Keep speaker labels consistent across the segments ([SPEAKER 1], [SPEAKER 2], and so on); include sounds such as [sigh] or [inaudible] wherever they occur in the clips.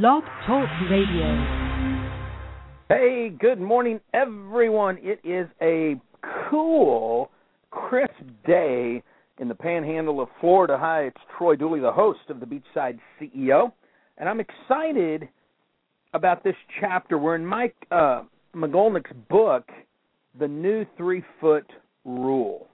[SPEAKER 1] Blog Talk Radio.
[SPEAKER 2] Hey, good morning, everyone. It is a cool, crisp day in the panhandle of Florida. Hi, it's Troy Dooley, the host of the Beachside CEO, and I'm excited about this chapter. We're in Mike uh, Magolnick's book, The New Three Foot Rule,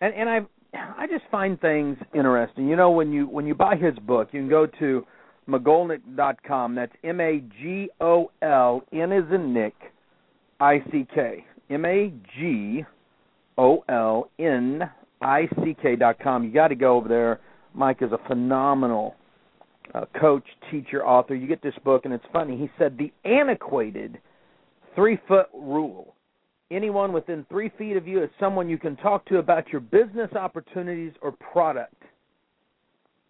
[SPEAKER 2] and and I I just find things interesting. You know, when you when you buy his book, you can go to magolnick.com. That's M A G O L N is in Nick I C K. M A G O L N I C K dot com. You got to go over there. Mike is a phenomenal uh, coach, teacher, author. You get this book, and it's funny. He said the antiquated three foot rule. Anyone within three feet of you is someone you can talk to about your business opportunities or product.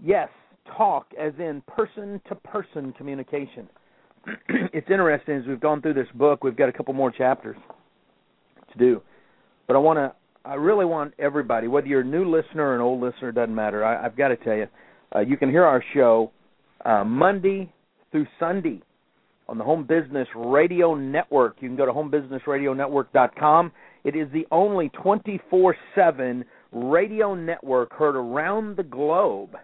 [SPEAKER 2] Yes, talk as in person to person communication. [clears throat] it's interesting as we've gone through this book, we've got a couple more chapters to do. But I want to I really want everybody, whether you're a new listener or an old listener, doesn't matter. I, I've got to tell you, uh, you can hear our show uh, Monday through Sunday on the Home Business Radio Network. You can go to homebusinessradionetwork.com. It is the only 24/7 radio network heard around the globe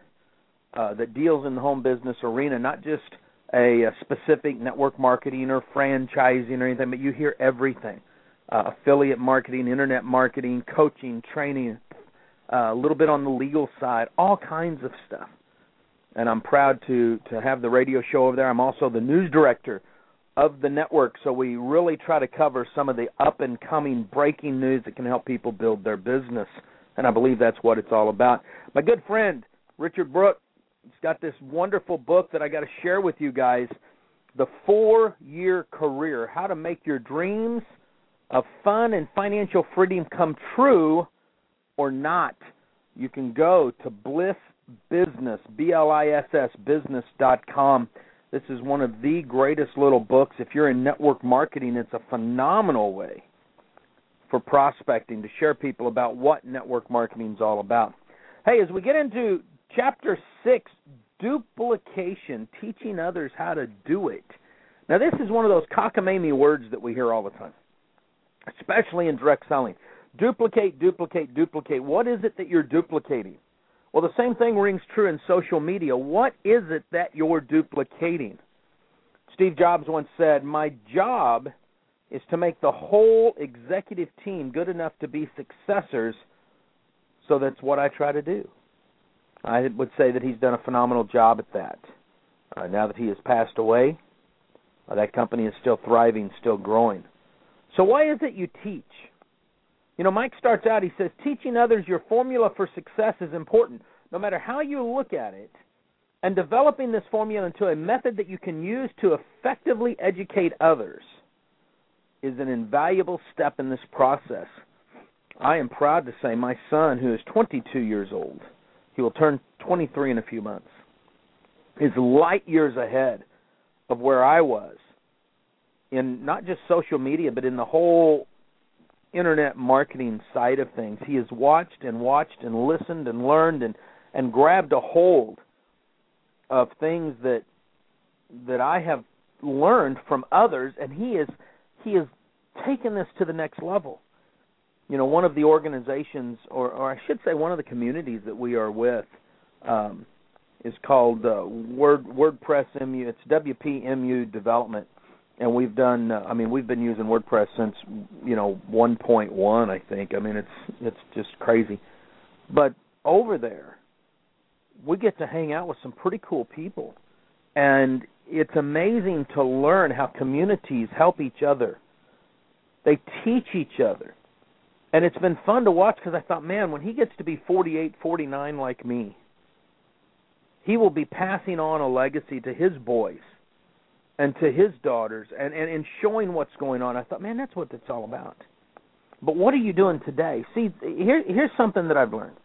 [SPEAKER 2] uh, that deals in the home business arena, not just a, a specific network marketing or franchising or anything, but you hear everything uh, affiliate marketing, internet marketing, coaching, training, uh, a little bit on the legal side, all kinds of stuff. And I'm proud to to have the radio show over there. I'm also the news director of the network, so we really try to cover some of the up and coming breaking news that can help people build their business. And I believe that's what it's all about. My good friend Richard Brooke He's got this wonderful book that I got to share with you guys The Four Year Career How to Make Your Dreams of Fun and Financial Freedom Come True or Not. You can go to Bliss Business, B L I S S business.com. This is one of the greatest little books. If you're in network marketing, it's a phenomenal way for prospecting to share people about what network marketing is all about. Hey, as we get into Chapter 6 Duplication, teaching others how to do it. Now, this is one of those cockamamie words that we hear all the time, especially in direct selling. Duplicate, duplicate, duplicate. What is it that you're duplicating? Well, the same thing rings true in social media. What is it that you're duplicating? Steve Jobs once said, My job is to make the whole executive team good enough to be successors, so that's what I try to do. I would say that he's done a phenomenal job at that. Uh, now that he has passed away, uh, that company is still thriving, still growing. So why is it you teach? You know, Mike starts out, he says, teaching others your formula for success is important, no matter how you look at it, and developing this formula into a method that you can use to effectively educate others is an invaluable step in this process. I am proud to say my son, who is 22 years old, he will turn 23 in a few months. Is light years ahead of where I was in not just social media, but in the whole internet marketing side of things. He has watched and watched and listened and learned and and grabbed a hold of things that that I have learned from others, and he is he has taken this to the next level you know, one of the organizations, or, or I should say, one of the communities that we are with, um, is called uh, Word WordPress MU. It's WPMU Development, and we've done. Uh, I mean, we've been using WordPress since you know 1.1. I think. I mean, it's it's just crazy. But over there, we get to hang out with some pretty cool people, and it's amazing to learn how communities help each other. They teach each other and it's been fun to watch because I thought, man, when he gets to be 48, 49 like me, he will be passing on a legacy to his boys and to his daughters and, and, and showing what's going on. I thought, man, that's what it's all about. But what are you doing today? See, here, here's something that I've learned.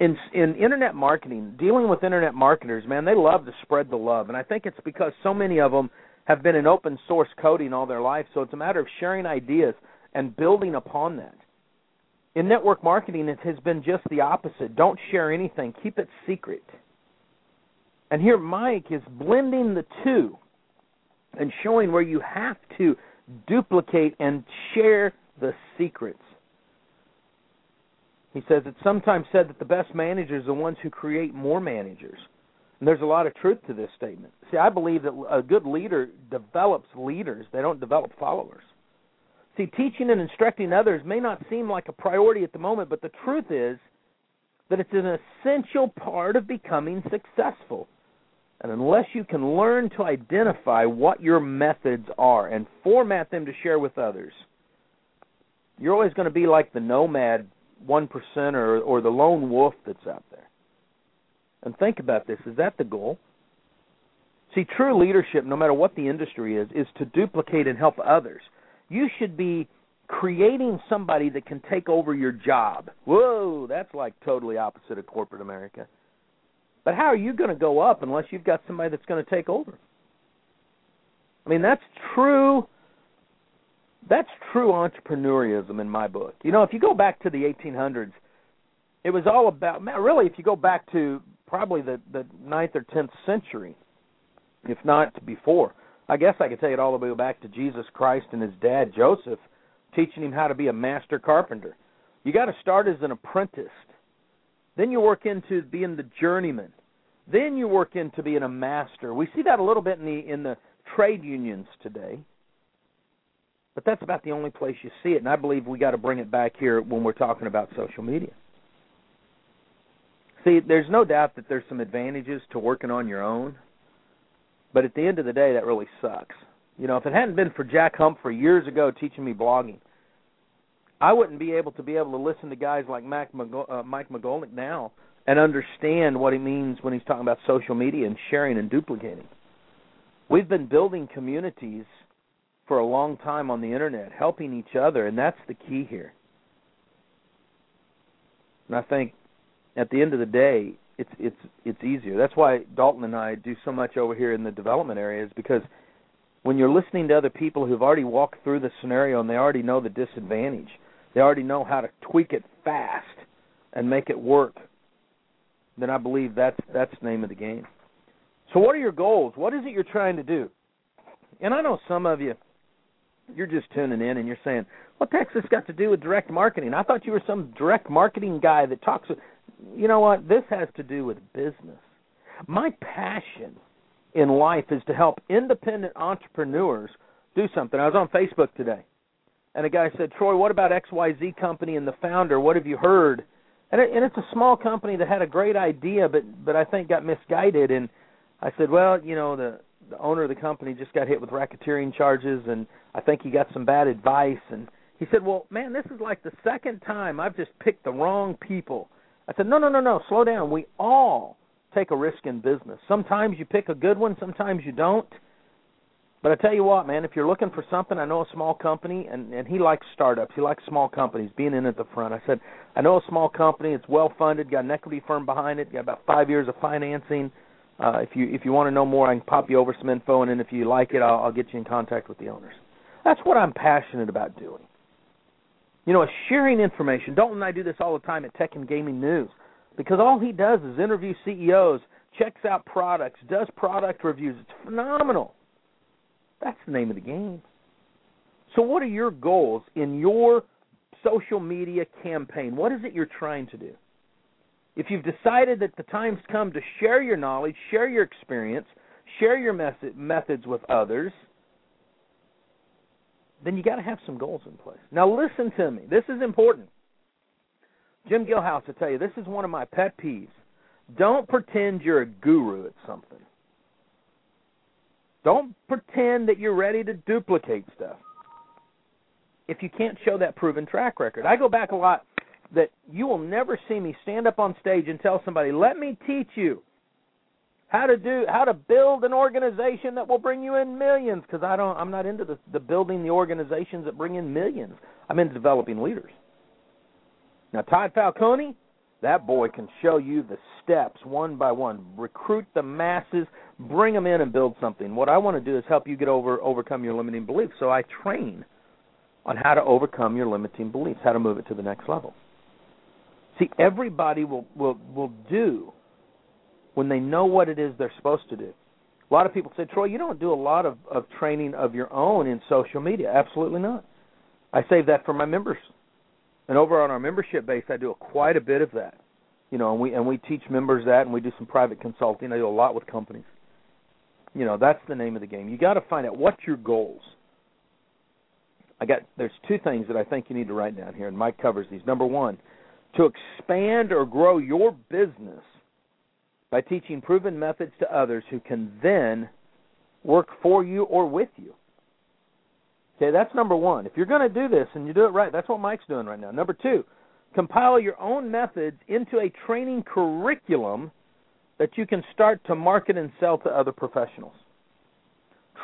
[SPEAKER 2] In in internet marketing, dealing with internet marketers, man, they love to spread the love, and I think it's because so many of them have been in open source coding all their life. So it's a matter of sharing ideas and building upon that. In network marketing, it has been just the opposite. Don't share anything, keep it secret. And here, Mike is blending the two and showing where you have to duplicate and share the secrets. He says it's sometimes said that the best managers are the ones who create more managers. And there's a lot of truth to this statement. See, I believe that a good leader develops leaders, they don't develop followers. See, teaching and instructing others may not seem like a priority at the moment, but the truth is that it's an essential part of becoming successful. And unless you can learn to identify what your methods are and format them to share with others, you're always going to be like the nomad one or the lone wolf that's out there. And think about this: is that the goal? See, true leadership, no matter what the industry is, is to duplicate and help others. You should be creating somebody that can take over your job. Whoa, that's like totally opposite of corporate America. But how are you going to go up unless you've got somebody that's going to take over? I mean, that's true that's true entrepreneurism in my book. You know, if you go back to the 1800s, it was all about really if you go back to probably the the ninth or 10th century, if not before. I guess I could take it all the way back to Jesus Christ and his dad Joseph teaching him how to be a master carpenter. You got to start as an apprentice. Then you work into being the journeyman. Then you work into being a master. We see that a little bit in the in the trade unions today. But that's about the only place you see it, and I believe we got to bring it back here when we're talking about social media. See, there's no doubt that there's some advantages to working on your own, but at the end of the day, that really sucks. You know, if it hadn't been for Jack Humphrey years ago teaching me blogging, I wouldn't be able to be able to listen to guys like Mac uh, Mike Magolnick now and understand what he means when he's talking about social media and sharing and duplicating. We've been building communities for a long time on the internet, helping each other, and that's the key here. And I think at the end of the day, it's it's it's easier. That's why Dalton and I do so much over here in the development areas because when you're listening to other people who've already walked through the scenario and they already know the disadvantage, they already know how to tweak it fast and make it work, then I believe that's that's the name of the game. So what are your goals? What is it you're trying to do? And I know some of you you're just tuning in and you're saying, "What the heck's this got to do with direct marketing?" I thought you were some direct marketing guy that talks. You know what? This has to do with business. My passion in life is to help independent entrepreneurs do something. I was on Facebook today, and a guy said, "Troy, what about XYZ company and the founder? What have you heard?" And, it, and it's a small company that had a great idea, but but I think got misguided. And I said, "Well, you know, the the owner of the company just got hit with racketeering charges, and I think he got some bad advice." And he said, "Well, man, this is like the second time I've just picked the wrong people." I said, "No, no, no, no, slow down. We all take a risk in business. Sometimes you pick a good one, sometimes you don't." But I tell you what, man, if you're looking for something, I know a small company, and and he likes startups. He likes small companies, being in at the front. I said, I know a small company. It's well funded, got an equity firm behind it, got about five years of financing. Uh, if you if you want to know more, I can pop you over some info, and then if you like it, I'll, I'll get you in contact with the owners. That's what I'm passionate about doing. You know, sharing information. Dalton and I do this all the time at Tech and Gaming News because all he does is interview CEOs, checks out products, does product reviews. It's phenomenal. That's the name of the game. So, what are your goals in your social media campaign? What is it you're trying to do? If you've decided that the time's come to share your knowledge, share your experience, share your method, methods with others, then you got to have some goals in place. Now, listen to me. This is important. Jim Gilhouse will tell you this is one of my pet peeves. Don't pretend you're a guru at something. Don't pretend that you're ready to duplicate stuff if you can't show that proven track record. I go back a lot that you will never see me stand up on stage and tell somebody, "Let me teach you how to do how to build an organization that will bring you in millions because I don't I'm not into the the building the organizations that bring in millions. I'm into developing leaders. Now Todd Falcone, that boy can show you the steps one by one. Recruit the masses, bring them in and build something. What I want to do is help you get over overcome your limiting beliefs. So I train on how to overcome your limiting beliefs, how to move it to the next level. See, everybody will will will do when they know what it is they're supposed to do. A lot of people say, Troy, you don't do a lot of, of training of your own in social media. Absolutely not. I save that for my members. And over on our membership base, I do quite a bit of that. You know, and we and we teach members that, and we do some private consulting. I do a lot with companies. You know, that's the name of the game. You got to find out what's your goals. I got there's two things that I think you need to write down here, and Mike covers these. Number one, to expand or grow your business by teaching proven methods to others who can then work for you or with you. Okay, that's number one. If you're going to do this and you do it right, that's what Mike's doing right now. Number two, compile your own methods into a training curriculum that you can start to market and sell to other professionals.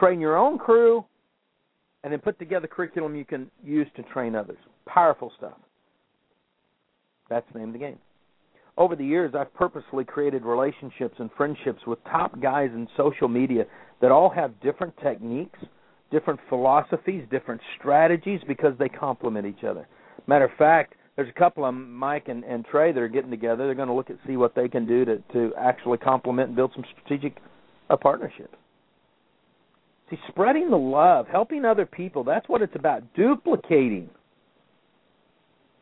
[SPEAKER 2] Train your own crew and then put together curriculum you can use to train others. Powerful stuff. That's the name of the game over the years, I've purposely created relationships and friendships with top guys in social media that all have different techniques, different philosophies, different strategies because they complement each other. Matter of fact, there's a couple of them, Mike and, and Trey, that are getting together. They're going to look at see what they can do to to actually complement and build some strategic uh, partnerships. See, spreading the love, helping other people, that's what it's about. Duplicating.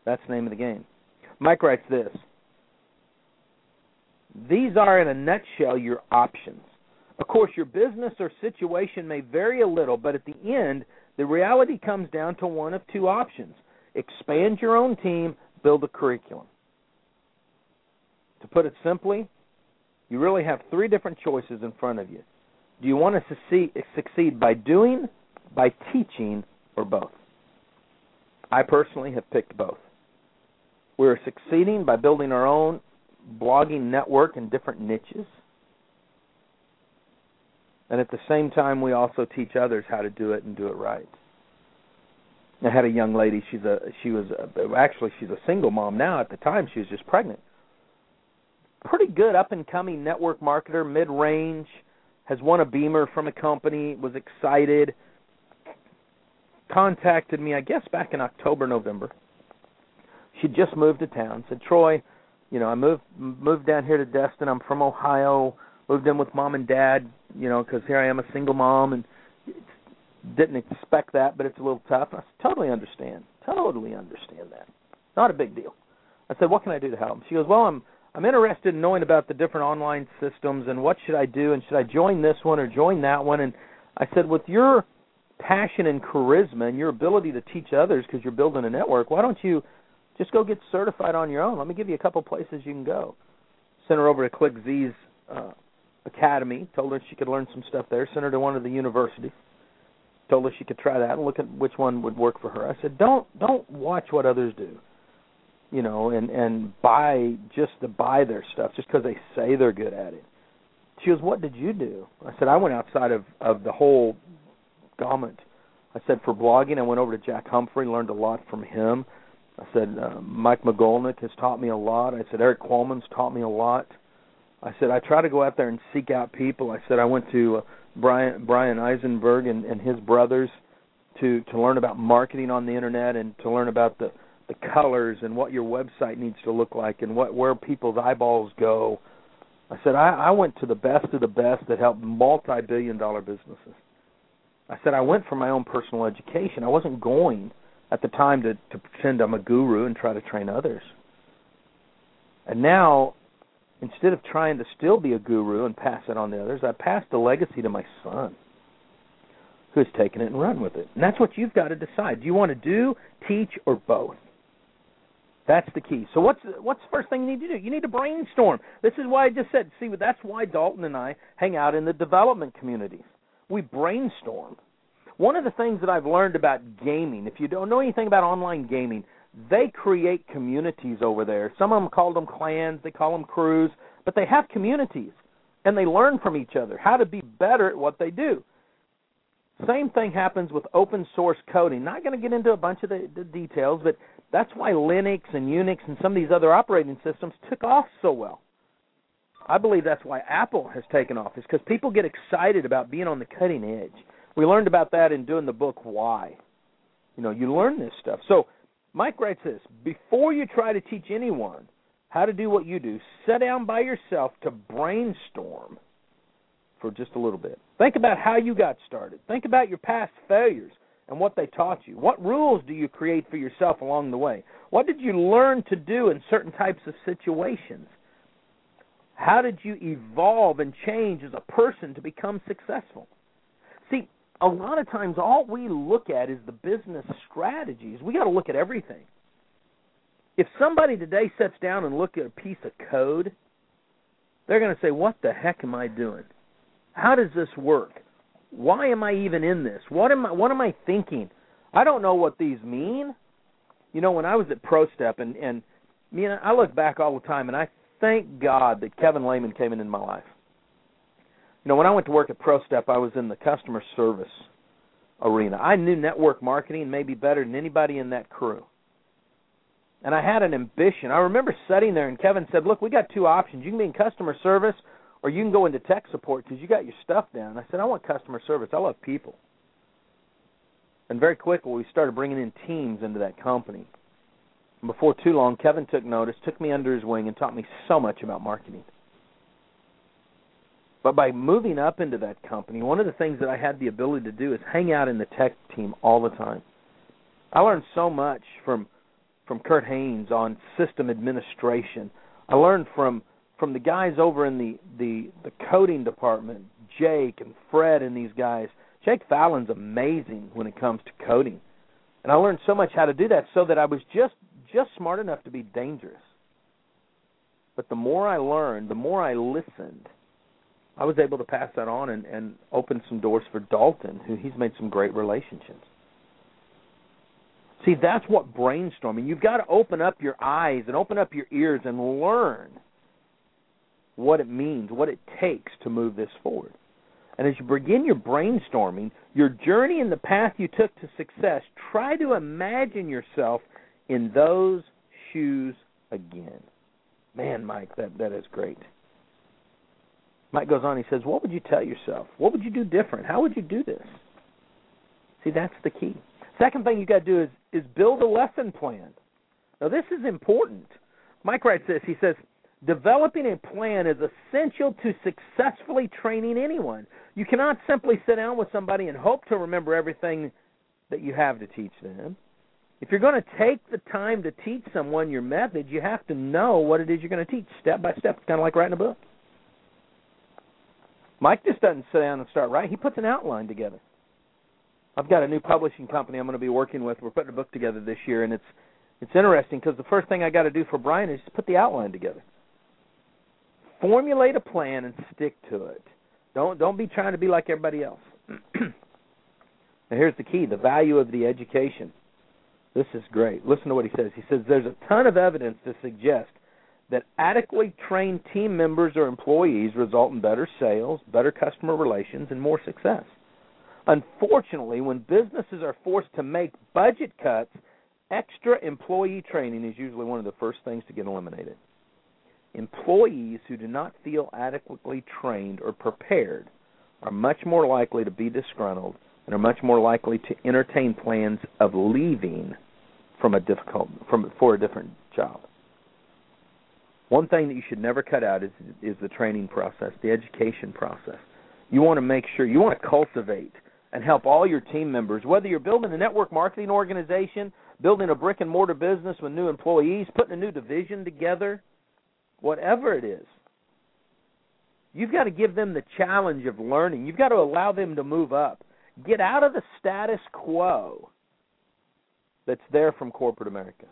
[SPEAKER 2] That's the name of the game. Mike writes this these are, in a nutshell, your options. Of course, your business or situation may vary a little, but at the end, the reality comes down to one of two options expand your own team, build a curriculum. To put it simply, you really have three different choices in front of you. Do you want to succeed by doing, by teaching, or both? I personally have picked both. We're succeeding by building our own blogging network in different niches. And at the same time, we also teach others how to do it and do it right. I had a young lady. She's a she was a, actually she's a single mom now. At the time, she was just pregnant. Pretty good up and coming network marketer, mid range. Has won a Beamer from a company. Was excited. Contacted me, I guess, back in October, November. She just moved to town. Said, Troy, you know, I moved moved down here to Destin. I'm from Ohio. Moved in with mom and dad, you know, because here I am a single mom and didn't expect that, but it's a little tough. I totally understand. Totally understand that. Not a big deal. I said, "What can I do to help?" She goes, "Well, I'm I'm interested in knowing about the different online systems and what should I do and should I join this one or join that one?" And I said, "With your passion and charisma and your ability to teach others because you're building a network, why don't you just go get certified on your own. Let me give you a couple places you can go. Sent her over to ClickZ's uh, academy. Told her she could learn some stuff there. Sent her to one of the universities. Told her she could try that and look at which one would work for her. I said, don't don't watch what others do, you know, and and buy just to buy their stuff just because they say they're good at it. She goes, what did you do? I said, I went outside of of the whole gamut. I said for blogging, I went over to Jack Humphrey, learned a lot from him. I said uh, Mike Magolnick has taught me a lot. I said Eric Qualman's taught me a lot. I said I try to go out there and seek out people. I said I went to uh, Bryan Bryan Eisenberg and, and his brothers to to learn about marketing on the internet and to learn about the the colors and what your website needs to look like and what where people's eyeballs go. I said I, I went to the best of the best that helped multi-billion dollar businesses. I said I went for my own personal education. I wasn't going at the time to to pretend I'm a guru and try to train others. And now, instead of trying to still be a guru and pass it on to others, I passed the legacy to my son, who's taken it and run with it. And that's what you've got to decide. Do you want to do, teach, or both? That's the key. So what's what's the first thing you need to do? You need to brainstorm. This is why I just said. See, that's why Dalton and I hang out in the development communities. We brainstorm one of the things that I've learned about gaming, if you don't know anything about online gaming, they create communities over there. Some of them call them clans, they call them crews, but they have communities and they learn from each other how to be better at what they do. Same thing happens with open source coding. Not going to get into a bunch of the, the details, but that's why Linux and Unix and some of these other operating systems took off so well. I believe that's why Apple has taken off, is because people get excited about being on the cutting edge. We learned about that in doing the book Why. You know, you learn this stuff. So Mike writes this before you try to teach anyone how to do what you do, sit down by yourself to brainstorm for just a little bit. Think about how you got started. Think about your past failures and what they taught you. What rules do you create for yourself along the way? What did you learn to do in certain types of situations? How did you evolve and change as a person to become successful? A lot of times all we look at is the business strategies. We got to look at everything. If somebody today sits down and look at a piece of code, they're going to say, "What the heck am I doing? How does this work? Why am I even in this? What am I what am I thinking? I don't know what these mean." You know, when I was at ProStep and and me and I look back all the time and I thank God that Kevin Lehman came in in my life. You know, when I went to work at ProStep, I was in the customer service arena. I knew network marketing maybe better than anybody in that crew. And I had an ambition. I remember sitting there and Kevin said, "Look, we got two options. You can be in customer service or you can go into tech support because you got your stuff down." I said, "I want customer service. I love people." And very quickly, we started bringing in teams into that company. And before too long, Kevin took notice, took me under his wing, and taught me so much about marketing. But by moving up into that company, one of the things that I had the ability to do is hang out in the tech team all the time. I learned so much from from Kurt Haynes on system administration. I learned from from the guys over in the the the coding department, Jake and Fred and these guys. Jake Fallon's amazing when it comes to coding. And I learned so much how to do that so that I was just just smart enough to be dangerous. But the more I learned, the more I listened, I was able to pass that on and, and open some doors for Dalton, who he's made some great relationships. See, that's what brainstorming. You've got to open up your eyes and open up your ears and learn what it means, what it takes to move this forward. And as you begin your brainstorming, your journey and the path you took to success, try to imagine yourself in those shoes again. Man, Mike, that that is great. Mike goes on, he says, What would you tell yourself? What would you do different? How would you do this? See, that's the key. Second thing you got to do is is build a lesson plan. Now this is important. Mike writes this. He says, Developing a plan is essential to successfully training anyone. You cannot simply sit down with somebody and hope to remember everything that you have to teach them. If you're going to take the time to teach someone your method, you have to know what it is you're going to teach step by step. It's kind of like writing a book. Mike just doesn't sit down and start writing. He puts an outline together. I've got a new publishing company I'm going to be working with. We're putting a book together this year, and it's it's interesting because the first thing I got to do for Brian is just put the outline together. Formulate a plan and stick to it. Don't don't be trying to be like everybody else. [clears throat] now here's the key: the value of the education. This is great. Listen to what he says. He says there's a ton of evidence to suggest that adequately trained team members or employees result in better sales, better customer relations, and more success. Unfortunately, when businesses are forced to make budget cuts, extra employee training is usually one of the first things to get eliminated. Employees who do not feel adequately trained or prepared are much more likely to be disgruntled and are much more likely to entertain plans of leaving from a difficult from for a different job. One thing that you should never cut out is is the training process, the education process. You want to make sure you want to cultivate and help all your team members, whether you're building a network marketing organization, building a brick and mortar business with new employees, putting a new division together, whatever it is. You've got to give them the challenge of learning. You've got to allow them to move up. Get out of the status quo that's there from corporate America.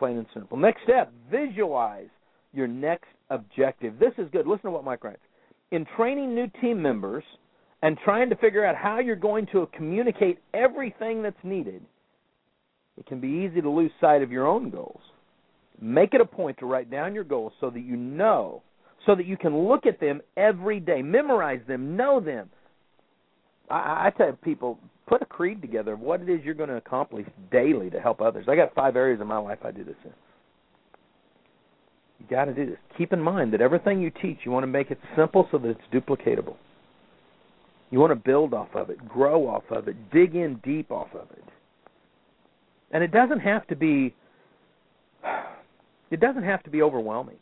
[SPEAKER 2] Plain and simple. Next step visualize your next objective. This is good. Listen to what Mike writes. In training new team members and trying to figure out how you're going to communicate everything that's needed, it can be easy to lose sight of your own goals. Make it a point to write down your goals so that you know, so that you can look at them every day, memorize them, know them. I, I tell people, put a creed together of what it is you're going to accomplish daily to help others. I got five areas in my life I do this in. You got to do this. Keep in mind that everything you teach, you want to make it simple so that it's duplicatable. You want to build off of it, grow off of it, dig in deep off of it. And it doesn't have to be [sighs] it doesn't have to be overwhelming.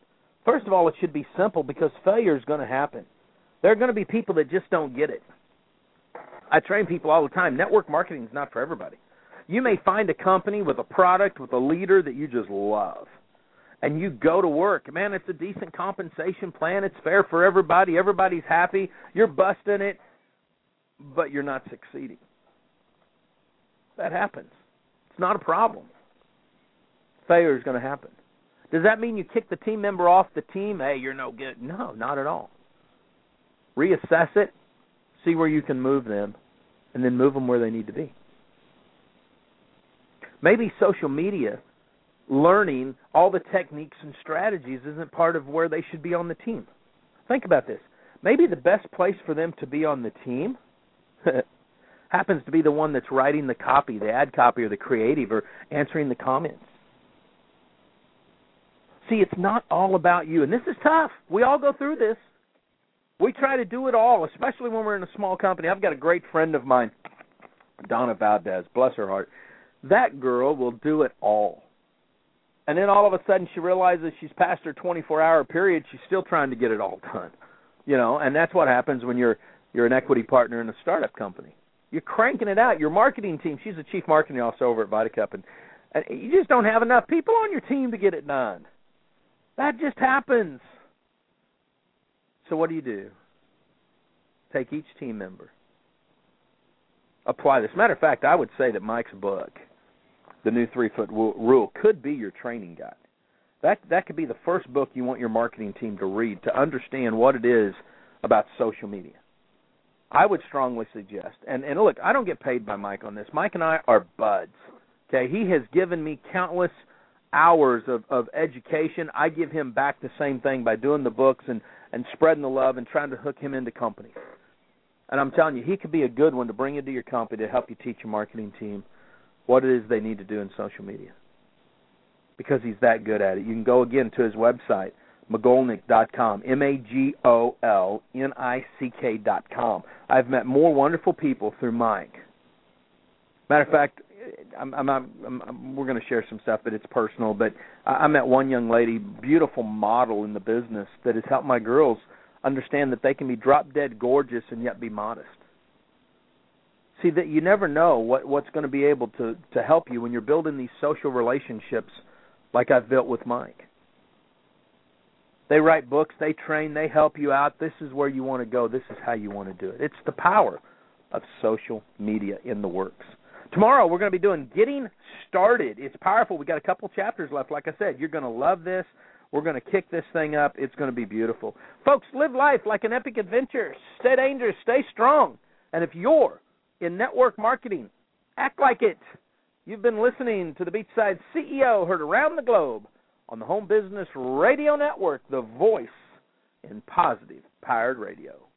[SPEAKER 2] First of all, it should be simple because failure is going to happen. There are going to be people that just don't get it. I train people all the time. Network marketing is not for everybody. You may find a company with a product with a leader that you just love. And you go to work. Man, it's a decent compensation plan. It's fair for everybody. Everybody's happy. You're busting it, but you're not succeeding. That happens. It's not a problem. Failure is going to happen. Does that mean you kick the team member off the team? Hey, you're no good. No, not at all. Reassess it, see where you can move them, and then move them where they need to be. Maybe social media, learning all the techniques and strategies isn't part of where they should be on the team. Think about this. Maybe the best place for them to be on the team [laughs] happens to be the one that's writing the copy, the ad copy, or the creative, or answering the comments. See, it's not all about you. And this is tough. We all go through this. We try to do it all, especially when we're in a small company. I've got a great friend of mine, Donna Valdez, bless her heart. That girl will do it all. And then all of a sudden she realizes she's past her 24-hour period, she's still trying to get it all done. You know, and that's what happens when you're you're an equity partner in a startup company. You're cranking it out. Your marketing team, she's the chief marketing officer over at VitaCup and, and you just don't have enough people on your team to get it done. That just happens. So what do you do? Take each team member. Apply this. Matter of fact, I would say that Mike's book, The New Three Foot Rule, could be your training guide. That that could be the first book you want your marketing team to read to understand what it is about social media. I would strongly suggest, and and look, I don't get paid by Mike on this. Mike and I are buds. Okay, he has given me countless hours of of education. I give him back the same thing by doing the books and and spreading the love and trying to hook him into companies. And I'm telling you, he could be a good one to bring into your company to help you teach your marketing team what it is they need to do in social media. Because he's that good at it. You can go again to his website, magolnick.com, M A G O L N I C K.com. I've met more wonderful people through Mike. Matter of fact, I'm, I'm, I'm, I'm we're going to share some stuff, but it's personal. But I, I met one young lady, beautiful model in the business, that has helped my girls understand that they can be drop dead gorgeous and yet be modest. See that you never know what what's going to be able to to help you when you're building these social relationships, like I've built with Mike. They write books, they train, they help you out. This is where you want to go. This is how you want to do it. It's the power of social media in the works. Tomorrow we're going to be doing Getting Started. It's powerful. We got a couple chapters left. Like I said, you're going to love this. We're going to kick this thing up. It's going to be beautiful. Folks, live life like an epic adventure. Stay dangerous, stay strong. And if you're in network marketing, act like it. You've been listening to the Beachside CEO heard around the globe on the Home Business Radio Network, the voice in positive powered radio.